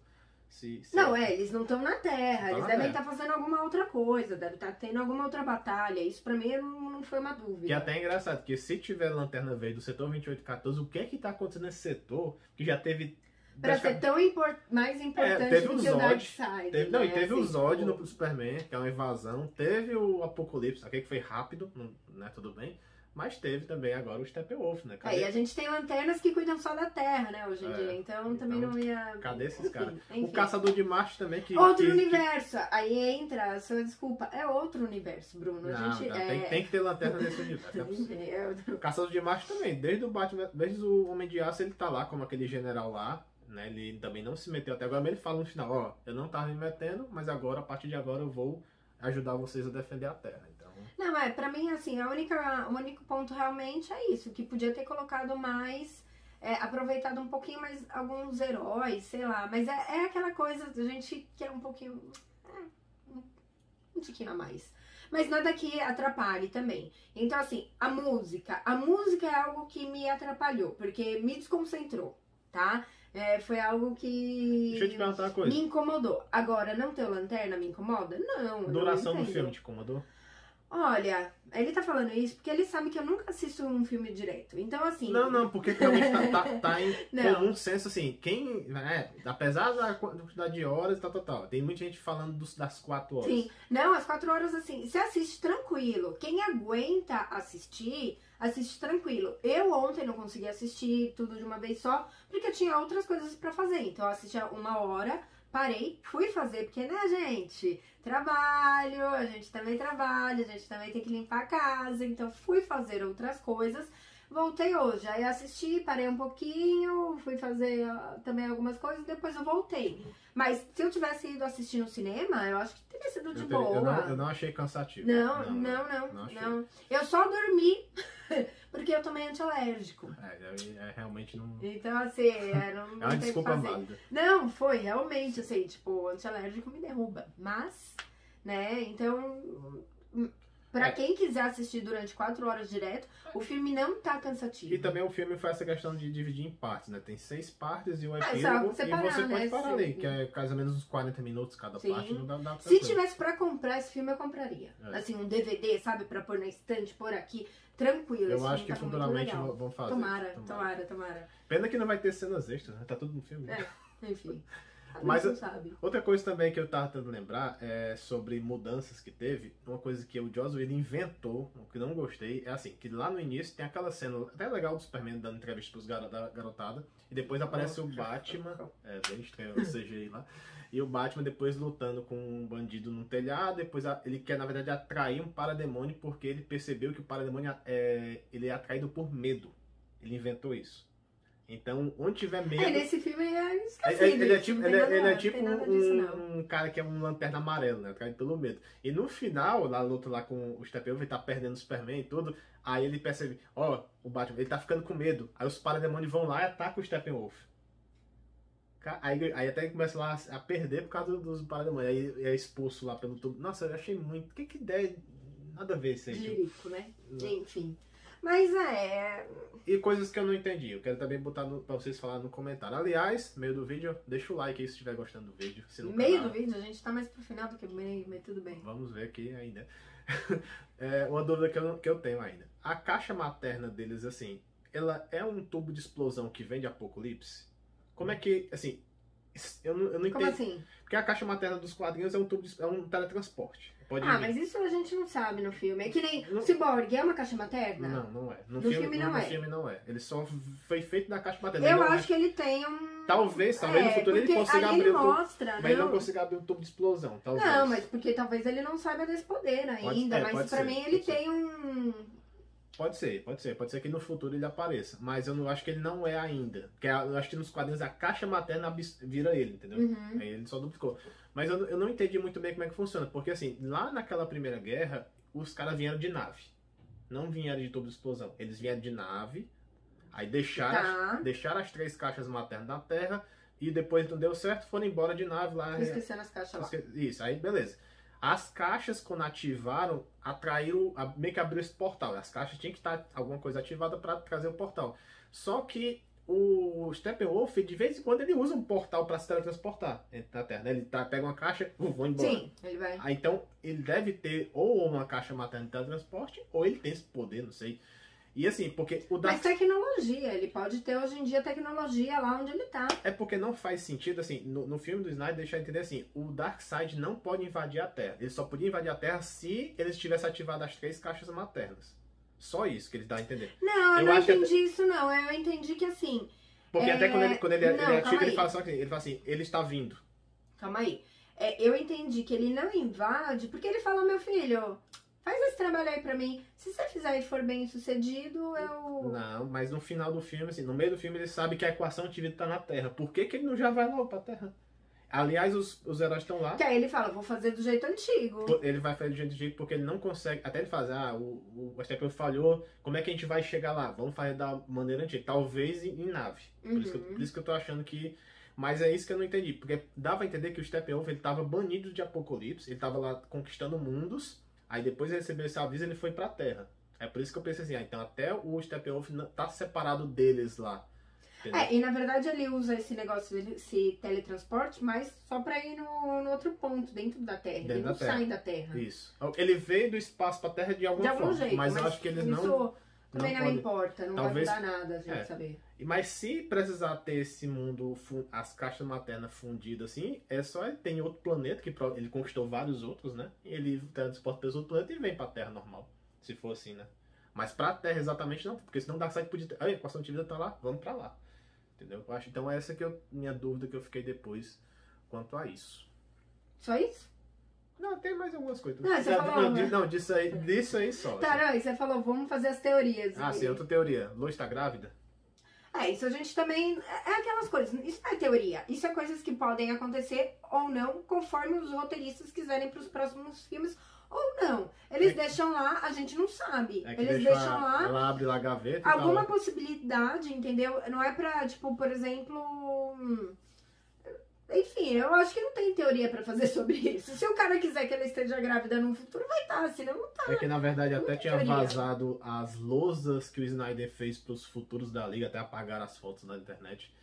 Speaker 2: Se, se
Speaker 1: Não, é, eles não estão na Terra,
Speaker 2: Tá
Speaker 1: eles
Speaker 2: na
Speaker 1: devem estar fazendo alguma outra coisa, deve estar tendo alguma outra batalha. Isso pra mim não, não foi uma dúvida.
Speaker 2: Que até é engraçado, porque se tiver lanterna verde do setor 2814, o que é que tá acontecendo nesse setor que já teve.
Speaker 1: Pra ser tão mais importante
Speaker 2: teve
Speaker 1: do
Speaker 2: o
Speaker 1: que o
Speaker 2: Zod,
Speaker 1: Darkseid.
Speaker 2: Teve, não,
Speaker 1: né?
Speaker 2: e teve o
Speaker 1: Assim,
Speaker 2: Zod
Speaker 1: tipo,
Speaker 2: no Superman, que é uma invasão. Teve o Apocalipse, aquele que foi rápido, não, né, tudo bem. Mas teve também agora o Steppenwolf, né?
Speaker 1: É,
Speaker 2: Cadê,
Speaker 1: e a gente tem lanternas que cuidam só da Terra, né, hoje em
Speaker 2: É,
Speaker 1: dia. Então, também
Speaker 2: então,
Speaker 1: não ia.
Speaker 2: cadê esses caras? O Caçador de Marte também, que...
Speaker 1: Outro
Speaker 2: que-
Speaker 1: universo. Aí entra, a sua desculpa, é outro universo, Bruno.
Speaker 2: Que...
Speaker 1: A
Speaker 2: Não,
Speaker 1: gente
Speaker 2: não,
Speaker 1: é.
Speaker 2: tem, tem que ter lanterna nesse universo. não é. *laughs*
Speaker 1: É
Speaker 2: O Caçador de Marte também, desde o Batman, desde o Homem de Aço, ele tá lá como aquele general lá, né? Ele também não se meteu até agora, mas ele fala no final, ó, eu não tava me metendo, mas agora, a partir de agora, eu vou ajudar vocês a defender a Terra.
Speaker 1: Não, é, pra mim, assim, a única, o único ponto realmente é isso, que podia ter colocado mais, é, aproveitado um pouquinho mais alguns heróis, sei lá, mas é, é aquela coisa, a gente quer um pouquinho, é, um, tiquinho a mais. Mas nada que atrapalhe também. Então, assim, a música. A música é algo que me atrapalhou, porque me desconcentrou, tá? É, foi algo que
Speaker 2: deixa eu te perguntar uma coisa.
Speaker 1: me incomodou. Agora, não ter lanterna me incomoda? Não.
Speaker 2: Duração
Speaker 1: não
Speaker 2: do filme te incomodou?
Speaker 1: Olha, ele tá falando isso porque ele sabe que eu nunca assisto um filme direto. Então, assim.
Speaker 2: Não, não, porque realmente tá, tá, tá em *laughs* comum senso, assim, quem, né, apesar da quantidade de horas tal, tal, tal, tem muita gente falando dos- das quatro horas.
Speaker 1: Sim. Não, as quatro horas, assim, você assiste tranquilo. Quem aguenta assistir, assiste tranquilo. Eu ontem não consegui assistir tudo de uma vez só, porque eu tinha outras coisas pra fazer. Então, eu assisti uma hora, parei, fui fazer, porque, né, gente? Trabalho, a gente também trabalha, a gente também tem que limpar a casa. Então, fui fazer outras coisas. Voltei hoje, aí assisti, parei um pouquinho, fui fazer também algumas coisas, depois eu voltei. Mas se eu tivesse ido assistir no cinema, eu acho que teria sido de
Speaker 2: Eu, teria-
Speaker 1: boa.
Speaker 2: eu não, eu não achei cansativo.
Speaker 1: Não, não, não,
Speaker 2: não achei.
Speaker 1: não. Eu só dormi *laughs* porque eu tomei antialérgico.
Speaker 2: É, é, é, realmente não.
Speaker 1: Então, assim, é, *laughs* não,
Speaker 2: É
Speaker 1: não
Speaker 2: uma desculpa válida.
Speaker 1: Não, foi realmente, assim, tipo, o antialérgico me derruba. Mas, né, então, pra
Speaker 2: É.
Speaker 1: quem quiser assistir durante quatro horas direto, o filme não tá cansativo.
Speaker 2: E também o filme faz essa questão de dividir em partes, né? Tem seis partes e um
Speaker 1: É, só
Speaker 2: epílogo.
Speaker 1: separar,
Speaker 2: e você pode
Speaker 1: né,
Speaker 2: parar
Speaker 1: se-
Speaker 2: ali, que é mais ou menos uns 40 minutos cada
Speaker 1: Sim.
Speaker 2: parte. Não dá, dá
Speaker 1: Se tivesse pra comprar esse filme, eu compraria.
Speaker 2: É.
Speaker 1: Assim, um DVD, sabe, pra pôr na estante, pôr aqui, tranquilo.
Speaker 2: Eu acho que
Speaker 1: tá
Speaker 2: futuramente vão fazer.
Speaker 1: Tomara, tomara, tomara.
Speaker 2: Pena que não vai ter cenas extras, né? Tá tudo no filme.
Speaker 1: É. Enfim. *laughs* A
Speaker 2: Mas
Speaker 1: não sabe.
Speaker 2: Outra coisa também que eu tava tentando lembrar é sobre mudanças que teve. Uma coisa que o Joss Whedon inventou, o que não gostei, é assim, que lá no início tem aquela cena até legal do Superman dando entrevista pros garo da garotada, e depois aparece o Batman, é bem estranho o CGI lá, e o Batman depois lutando com um bandido no telhado, depois a- ele quer na verdade atrair um parademônio porque ele percebeu que o parademônio é, ele é atraído por medo. Ele inventou isso. Então, onde tiver medo...
Speaker 1: É, nesse filme é
Speaker 2: É,
Speaker 1: esquecido.
Speaker 2: é- ele é tipo, ele, é-
Speaker 1: nada-
Speaker 2: ele é tipo
Speaker 1: disso,
Speaker 2: um, um cara que é um lanterna amarelo, né? Atraído pelo medo. E no final, na luta lá com o Steppenwolf, ele tá perdendo o Superman e tudo. Aí ele percebe, ó, o Batman, ele tá ficando com medo. Aí os parademônios vão lá e atacam o Steppenwolf. Aí, aí até ele começa lá a perder por causa dos parademônios. Aí é expulso lá pelo tubo. Nossa, eu achei muito. Que, que ideia. Nada a ver isso aí. tipo.
Speaker 1: Jerico, né? Enfim. Mas é.
Speaker 2: E coisas que eu não entendi. Eu quero também botar no, pra vocês falarem no comentário. Aliás, meio do vídeo, deixa o like aí se estiver gostando do vídeo.
Speaker 1: Meio
Speaker 2: canal-
Speaker 1: do vídeo, a gente tá mais pro final do que meio, mas tudo bem.
Speaker 2: Vamos ver aqui ainda. *laughs* É, uma dúvida que eu, que eu tenho ainda. A caixa materna deles, assim, ela é um tubo de explosão que vem de Apocalipse? Como é que, assim, eu não, eu não
Speaker 1: Como
Speaker 2: entendi.
Speaker 1: assim?
Speaker 2: Porque a caixa materna dos quadrinhos é um tubo de, é um teletransporte. Pode
Speaker 1: Ah,
Speaker 2: vir.
Speaker 1: mas isso a gente não sabe no filme. É que nem
Speaker 2: Não-
Speaker 1: Cyborg, é uma caixa materna?
Speaker 2: Não, não é. No,
Speaker 1: No
Speaker 2: filme,
Speaker 1: filme
Speaker 2: no,
Speaker 1: não
Speaker 2: no
Speaker 1: é.
Speaker 2: filme não é. Ele só foi feito da caixa materna.
Speaker 1: Eu acho
Speaker 2: é-
Speaker 1: que ele tem um.
Speaker 2: Talvez, talvez no
Speaker 1: É,
Speaker 2: futuro ele consiga abrir
Speaker 1: ele
Speaker 2: o tubo.
Speaker 1: mostra,
Speaker 2: Mas ele não consiga abrir o tubo de explosão, talvez.
Speaker 1: Não, mas porque talvez ele não saiba desse poder ainda.
Speaker 2: é,
Speaker 1: mas
Speaker 2: pode
Speaker 1: pra
Speaker 2: ser,
Speaker 1: mim ele tem um.
Speaker 2: Pode ser, pode ser. Pode ser que no futuro ele apareça. Mas eu não acho que ele não é ainda. Porque eu acho que nos quadrinhos a caixa materna vira ele, entendeu?
Speaker 1: Uhum.
Speaker 2: Aí ele só duplicou. Mas eu, eu não entendi muito bem como é que funciona. Porque assim, lá naquela primeira guerra, os caras vieram de nave. Não vieram de tubo de explosão. Eles vieram de nave. Aí deixaram,
Speaker 1: Tá.
Speaker 2: as, deixaram as três caixas maternas na Terra. E depois não deu certo, foram embora de nave lá.
Speaker 1: Tô esquecendo as caixas lá.
Speaker 2: Isso, aí beleza. As caixas, quando ativaram, atraiu, a- meio que abriu esse portal. As caixas tinham que estar alguma coisa ativada para trazer o portal. Só que o Steppenwolf, de vez em quando, ele usa um portal para se teletransportar na Terra. né? Ele tá, pega uma caixa, uh, vou embora.
Speaker 1: Sim, ele vai.
Speaker 2: Ah, então, ele deve ter ou uma caixa materna de teletransporte, ou ele tem esse poder, não sei. E assim, porque o
Speaker 1: Mas
Speaker 2: Dark
Speaker 1: tecnologia, ele pode ter hoje em dia tecnologia lá onde ele tá.
Speaker 2: É porque não faz sentido, assim, no, no filme do Snyder deixa eu entender assim, o Darkseid não pode invadir a Terra. Ele só podia invadir a Terra se eles tivessem ativado as três caixas maternas. Só isso que ele dá a entender.
Speaker 1: Não, eu,
Speaker 2: Eu
Speaker 1: não
Speaker 2: acho que
Speaker 1: entendi isso, não. Eu entendi que assim.
Speaker 2: Porque
Speaker 1: É,
Speaker 2: até quando ele, quando ele, ele
Speaker 1: não,
Speaker 2: ativa,
Speaker 1: calma
Speaker 2: ele fala só que ele fala assim, ele está vindo.
Speaker 1: Calma aí. É, eu entendi que ele não invade, porque ele falou, meu filho, faz esse trabalho aí pra mim. Se você fizer e for bem sucedido, eu.
Speaker 2: Não, mas no final do filme, assim, no meio do filme ele sabe que a equação de vida está na Terra. Por que, que ele não já vai logo pra Terra? Aliás, os, os heróis estão lá.
Speaker 1: Que aí ele fala, vou fazer do jeito antigo.
Speaker 2: Ele vai fazer do jeito jeito porque ele não consegue. Até ele fazer, ah, o, o Stephen falhou, como é que a gente vai chegar lá? Vamos fazer da maneira antiga. Talvez em, em nave. Por, isso que, eu-
Speaker 1: Uhum.
Speaker 2: por isso que eu tô achando que. Mas é isso que eu não entendi. Porque dava a entender que o Steppenwolf ele tava banido de Apocalipse, ele tava lá conquistando mundos, aí depois ele recebeu esse aviso e ele foi pra Terra. É por isso que eu pensei assim, ah, então até o Steppenwolf tá separado deles lá. Entendeu?
Speaker 1: É, e na verdade ele usa esse negócio, esse teletransporte, mas só pra ir no, no outro ponto, dentro da Terra.
Speaker 2: Dentro
Speaker 1: ele
Speaker 2: da
Speaker 1: não
Speaker 2: Terra.
Speaker 1: sai da Terra.
Speaker 2: Isso. Ele veio do espaço pra Terra de alguma
Speaker 1: De algum
Speaker 2: forma.
Speaker 1: jeito,
Speaker 2: mas, eu acho que eles
Speaker 1: isso
Speaker 2: não.
Speaker 1: Também não,
Speaker 2: podem-
Speaker 1: importa, não
Speaker 2: Talvez-
Speaker 1: vai mudar nada a gente
Speaker 2: É.
Speaker 1: saber.
Speaker 2: Mas se precisar ter esse mundo, as caixas maternas fundidas assim, é só ele tem outro planeta, que ele conquistou vários outros, né? E ele transporta pelos outros planetas e vem pra Terra normal. Se for assim, né? Mas pra Terra exatamente não, porque senão Darkseid podia ter. A equação de vida tá lá, vamos pra lá. Entendeu? Eu acho, então essa que é a minha dúvida que eu fiquei depois quanto a isso.
Speaker 1: Só isso?
Speaker 2: Não, tem mais algumas coisas.
Speaker 1: Não, você falou,
Speaker 2: não,
Speaker 1: né?
Speaker 2: não, disso aí, disso aí só.
Speaker 1: Tá,
Speaker 2: assim.
Speaker 1: não, e você falou, vamos fazer as teorias.
Speaker 2: Ah, sim, outra teoria. Lois tá grávida?
Speaker 1: É, isso a gente também. É é aquelas coisas. Isso não é teoria. Isso é coisas que podem acontecer ou não, conforme os roteiristas quiserem pros próximos filmes. Ou não. Eles
Speaker 2: É-
Speaker 1: deixam lá, a gente não sabe.
Speaker 2: É
Speaker 1: Eles
Speaker 2: deixa
Speaker 1: deixam lá
Speaker 2: ela abre lá a gaveta e
Speaker 1: alguma
Speaker 2: tal.
Speaker 1: possibilidade, entendeu? Não é pra, tipo, por exemplo. Enfim, eu acho que não tem teoria pra fazer *laughs* sobre isso. Se o cara quiser que ela esteja grávida no futuro, vai estar, senão não tá.
Speaker 2: É que na verdade até tinha
Speaker 1: teoria.
Speaker 2: vazado as lousas que o Snyder fez pros futuros da Liga, até apagaram as fotos na internet.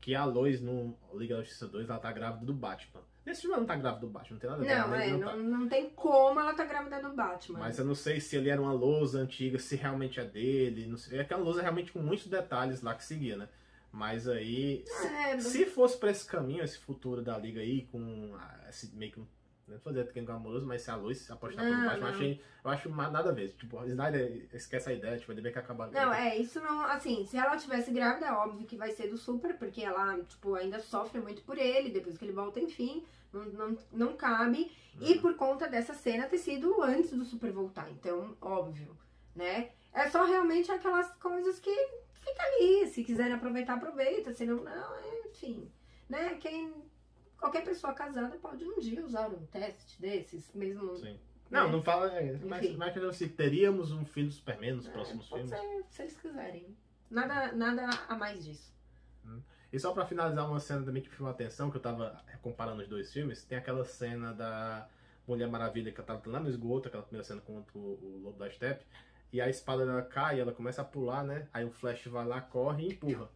Speaker 2: Que a Lois no Liga da Justiça 2, ela tá grávida do Batman. Nesse filme ela não tá grávida do Batman, não tem nada a ver.
Speaker 1: Não, é,
Speaker 2: não
Speaker 1: não,
Speaker 2: tá.
Speaker 1: não tem como ela tá grávida do Batman.
Speaker 2: Mas eu não sei se ele era uma lousa antiga, se realmente é dele. Não sei. É aquela lousa realmente com muitos detalhes lá que seguia, né? Mas aí. Se,
Speaker 1: É,
Speaker 2: se fosse pra esse caminho, esse futuro da liga aí, com ah, esse meio que. Não vou fazer triângulo amoroso, mas se a Lois apostar
Speaker 1: Não,
Speaker 2: Batman, eu
Speaker 1: não.
Speaker 2: achei. Eu acho nada a ver. Tipo, Snyder esquece a ideia, tipo, ele bem que acabar.
Speaker 1: Não, é, isso não. Assim, se ela tivesse grávida, é óbvio que vai ser do Super, porque ela, tipo, ainda sofre muito por ele, depois que ele volta, enfim, não, não, não cabe.
Speaker 2: Uhum.
Speaker 1: E por conta dessa cena ter sido antes do Super voltar, então, óbvio, né? É só realmente aquelas coisas que fica ali. Se quiserem aproveitar, aproveita, senão, não, é, enfim. Né? Quem. Qualquer pessoa casada pode um dia usar um teste desses, mesmo.
Speaker 2: Sim. Não,
Speaker 1: né?
Speaker 2: não fala. é, Mas,
Speaker 1: Enfim.
Speaker 2: mas se teríamos um filho do Superman nos próximos
Speaker 1: Pode
Speaker 2: filmes.
Speaker 1: ser, se eles quiserem. Nada, nada a mais disso.
Speaker 2: E só pra finalizar uma cena também que me chamou a atenção, que eu tava comparando os dois filmes, tem aquela cena da Mulher Maravilha que ela tava lá no esgoto, aquela primeira cena contra o, o Lobo da Steppe, e a espada dela cai, ela começa a pular, né? Aí o Flash vai lá, corre e empurra.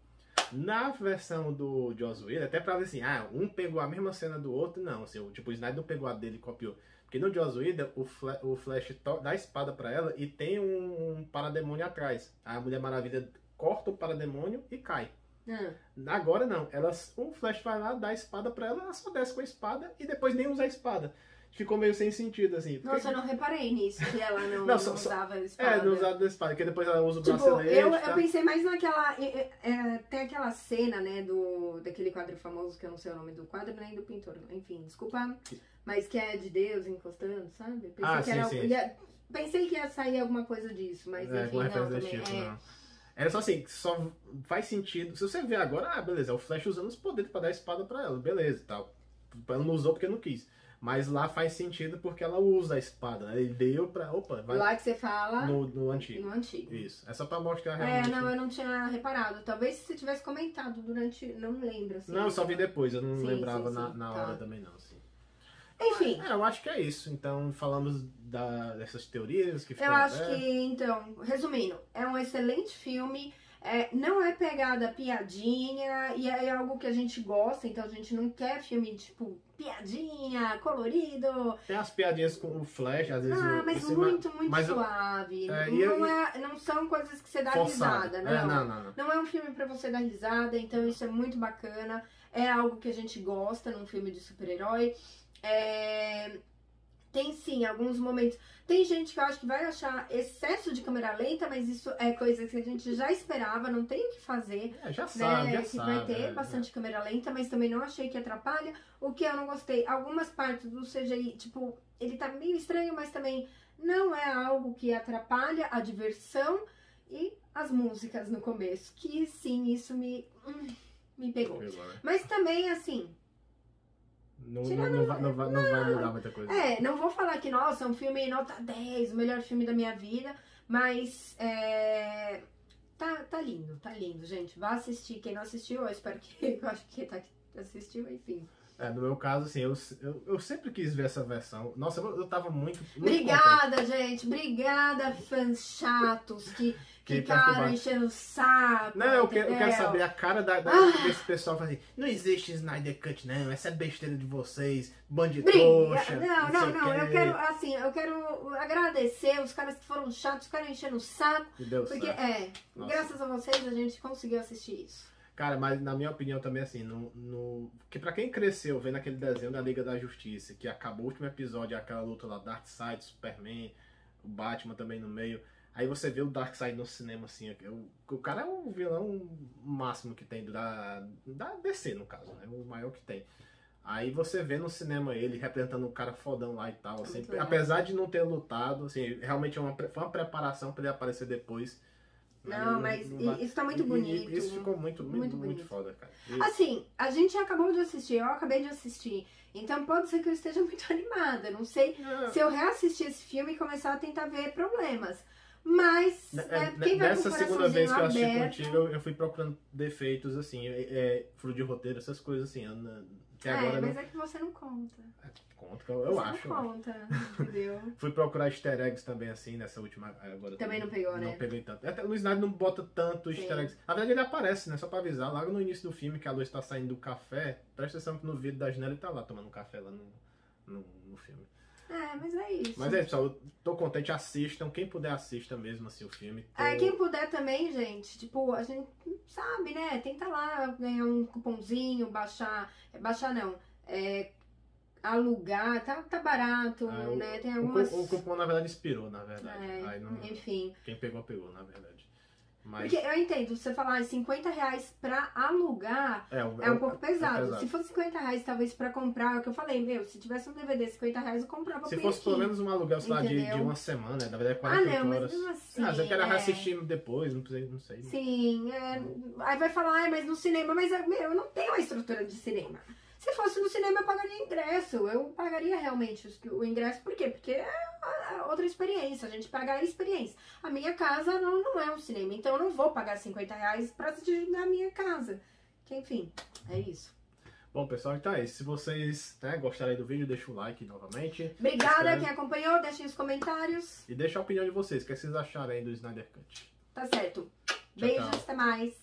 Speaker 2: Na versão do Joss Whedon, até pra ver assim, ah, um pegou a mesma cena do outro, não, assim, tipo, o Snyder não pegou a dele e copiou. Porque no Joss Whedon, o, Fla- o Flash dá a espada pra ela e tem um, um parademônio atrás. A Mulher Maravilha corta o parademônio e cai.
Speaker 1: Ah,
Speaker 2: Agora não, ela, o Flash vai lá, dá a espada pra ela, ela só desce com a espada e depois nem usa a espada. Ficou meio sem sentido, assim.
Speaker 1: Nossa, eu não reparei nisso, que ela não,
Speaker 2: Não, *laughs*
Speaker 1: não
Speaker 2: só- só-
Speaker 1: usava a espada.
Speaker 2: É, não usar a espada, porque depois ela usa o
Speaker 1: Tipo,
Speaker 2: bracelete.
Speaker 1: eu,
Speaker 2: tá?
Speaker 1: eu pensei mais naquela. é, é, é, tem aquela cena, né, do, daquele quadro famoso, que eu não sei o nome do quadro, nem do pintor. Enfim, desculpa. Mas que é de Deus encostando, sabe? Pensei
Speaker 2: Ah,
Speaker 1: que
Speaker 2: sim,
Speaker 1: era.
Speaker 2: sim.
Speaker 1: ia- pensei que ia sair alguma coisa disso, mas
Speaker 2: É,
Speaker 1: enfim, não, também.
Speaker 2: tipo,
Speaker 1: é.
Speaker 2: não. É só assim, só faz sentido. Se você ver agora, ah, beleza, é o Flash usando os poderes pra dar a espada pra ela, beleza e tal. Ela não usou porque não quis. Mas lá faz sentido porque ela usa a espada, né? Ele deu pra. Opa, vai
Speaker 1: Lá que você fala
Speaker 2: no, no antigo.
Speaker 1: no antigo.
Speaker 2: Isso. É só pra mostrar
Speaker 1: É,
Speaker 2: realmente.
Speaker 1: não, eu não tinha reparado. Talvez se você tivesse comentado durante. Não lembro, assim.
Speaker 2: Não, eu só vi depois, eu não
Speaker 1: Sim,
Speaker 2: lembrava
Speaker 1: sim,
Speaker 2: na,
Speaker 1: sim,
Speaker 2: na
Speaker 1: tá.
Speaker 2: hora também não, assim.
Speaker 1: Enfim.
Speaker 2: É, eu acho que é isso. Então, falamos da, dessas teorias que
Speaker 1: Eu acho que, então, resumindo, é um excelente filme. É, não é pegada piadinha e é algo que a gente gosta, então a gente não quer filme tipo piadinha, colorido.
Speaker 2: Tem as piadinhas com o Flash, às vezes.
Speaker 1: Ah, mas muito, muito
Speaker 2: mas
Speaker 1: suave.
Speaker 2: É,
Speaker 1: não, é, não são coisas que você dá
Speaker 2: forçado.
Speaker 1: risada,
Speaker 2: É,
Speaker 1: não.
Speaker 2: não, não, não.
Speaker 1: Não é um filme pra você dar risada, então isso é muito bacana. É algo que a gente gosta num filme de super-herói. É, Tem sim alguns momentos. Tem gente que eu acho que vai achar excesso de câmera lenta, mas isso é coisa que a gente já esperava, não tem o que fazer.
Speaker 2: É, já sabe,
Speaker 1: Né,
Speaker 2: já
Speaker 1: que
Speaker 2: sabe.
Speaker 1: vai ter
Speaker 2: é,
Speaker 1: bastante câmera lenta, mas também não achei que atrapalha. O que eu não gostei, algumas partes do CGI, tipo, ele tá meio estranho, mas também não é algo que atrapalha a diversão e as músicas no começo, que sim, isso me hum, me
Speaker 2: é,
Speaker 1: pegou.
Speaker 2: pegou, né?
Speaker 1: Mas também assim,
Speaker 2: Não,
Speaker 1: Tirando-
Speaker 2: não, vai, não, vai, não vai mudar muita coisa.
Speaker 1: é, não vou falar que nossa, é um filme nota 10, o melhor filme da minha vida, mas é, tá, tá lindo, tá lindo, gente. Vá assistir. Quem não assistiu, eu espero que. *laughs* Eu acho que tá, assistiu, enfim.
Speaker 2: É, no meu caso, assim, eu, eu, eu sempre quis ver essa versão. Nossa, eu, eu tava muito. muito
Speaker 1: Obrigada, gente. Obrigada, fãs chatos que
Speaker 2: Que
Speaker 1: ficaram enchendo o saco.
Speaker 2: Não, eu quero, eu quero saber a cara da, da-
Speaker 1: Ah.
Speaker 2: desse pessoal fala assim, não existe Snyder Cut, não, essa é besteira de vocês, trouxa.
Speaker 1: Não, não, não. Eu
Speaker 2: quê."
Speaker 1: quero, assim, eu quero agradecer os caras que foram chatos, ficaram enchendo o saco.
Speaker 2: E deu
Speaker 1: Porque,
Speaker 2: certo.
Speaker 1: é,
Speaker 2: Nossa.
Speaker 1: graças a vocês a gente conseguiu assistir isso.
Speaker 2: Cara, mas na minha opinião também, assim, no, no... que pra quem cresceu vendo aquele desenho da Liga da Justiça, que acabou o último episódio, aquela luta lá, Darkseid, Superman, o Batman também no meio, aí você vê o Darkseid no cinema, assim, o, o cara é o vilão máximo que tem da, da DC, no caso, né, o maior que tem. Aí você vê no cinema ele representando um cara fodão lá e tal, assim, apesar de não ter lutado, assim, realmente é uma, foi uma preparação pra ele aparecer depois.
Speaker 1: Não, mas
Speaker 2: não vai-
Speaker 1: isso tá muito
Speaker 2: e- e-
Speaker 1: bonito.
Speaker 2: Isso ficou muito, muito,
Speaker 1: Muito
Speaker 2: muito,
Speaker 1: bonito.
Speaker 2: foda, cara. E-
Speaker 1: Assim, a gente acabou de assistir, eu acabei de assistir. Então pode ser que eu esteja *laughs* muito animada. Não sei
Speaker 2: É,
Speaker 1: se eu reassistir esse filme e começar a tentar ver problemas. Mas,
Speaker 2: né,
Speaker 1: é,
Speaker 2: é,
Speaker 1: quem vai
Speaker 2: Nessa segunda vez que eu assisti
Speaker 1: aberto,
Speaker 2: contigo, eu, fui procurando defeitos, assim, é, é, furo de roteiro, essas coisas assim. Não- até
Speaker 1: É,
Speaker 2: agora
Speaker 1: mas
Speaker 2: não
Speaker 1: é que você não conta.
Speaker 2: conto, que eu, eu
Speaker 1: você
Speaker 2: acho.
Speaker 1: não conta, entendeu? *laughs*
Speaker 2: Fui procurar easter eggs também, assim, nessa última. Agora
Speaker 1: Também não pegou, né?
Speaker 2: Não peguei tanto. Até o Snyder não bota tanto
Speaker 1: Sim.
Speaker 2: easter eggs. Na verdade, ele aparece, né? Só pra avisar. Logo no início do filme, que a luz tá saindo do café, presta atenção que no vídeo da janela ele tá lá tomando café lá no, no, no filme.
Speaker 1: É, mas é isso.
Speaker 2: Mas é, pessoal, eu tô contente, assistam. Quem puder, assista mesmo assim o filme. Tô-
Speaker 1: É, quem puder também, gente, tipo, a gente sabe, né? Tenta lá ganhar um cupomzinho, baixar. Baixar não. É, alugar, tá, tá barato,
Speaker 2: É, o-
Speaker 1: né? Tem
Speaker 2: O,
Speaker 1: algumas.
Speaker 2: cu- o cupom, na verdade, expirou, na verdade.
Speaker 1: É,
Speaker 2: Aí não-
Speaker 1: Enfim.
Speaker 2: Quem pegou, pegou, na verdade. Mas.
Speaker 1: Porque eu entendo, você falar 50 reais pra alugar
Speaker 2: é, o-
Speaker 1: é um pouco pesado.
Speaker 2: pesado.
Speaker 1: Se fosse 50 reais, talvez pra comprar, é o que eu falei, meu, se tivesse um DVD 50 reais, eu comprava
Speaker 2: Se fosse
Speaker 1: aqui.
Speaker 2: pelo menos um aluguel, sei lá, de, de uma semana, na verdade,
Speaker 1: Ah,
Speaker 2: 48
Speaker 1: não, mas
Speaker 2: horas.
Speaker 1: mesmo assim.
Speaker 2: ah, você quer
Speaker 1: é.
Speaker 2: reassistir depois, não sei, não sei.
Speaker 1: Sim, é, aí vai falar, "Ai, mas no cinema, mas meu, eu não tenho a estrutura de cinema. Se fosse no cinema, eu pagaria ingresso. Eu pagaria realmente o ingresso, por quê? Porque é a- outra experiência, a gente paga a experiência. A minha casa não, não é um cinema, então eu não vou pagar 50 reais pra assistir na minha casa. Que, enfim, é isso.
Speaker 2: Bom, pessoal, então é isso. Se vocês né, gostaram aí do vídeo, deixa o like novamente.
Speaker 1: Obrigada
Speaker 2: Escreve.
Speaker 1: quem acompanhou, deixem os comentários.
Speaker 2: E deixa a opinião de vocês. O que vocês acharam aí do Snyder Cut?
Speaker 1: Tá certo.
Speaker 2: Tchau,
Speaker 1: Beijos,
Speaker 2: tchau.
Speaker 1: até mais.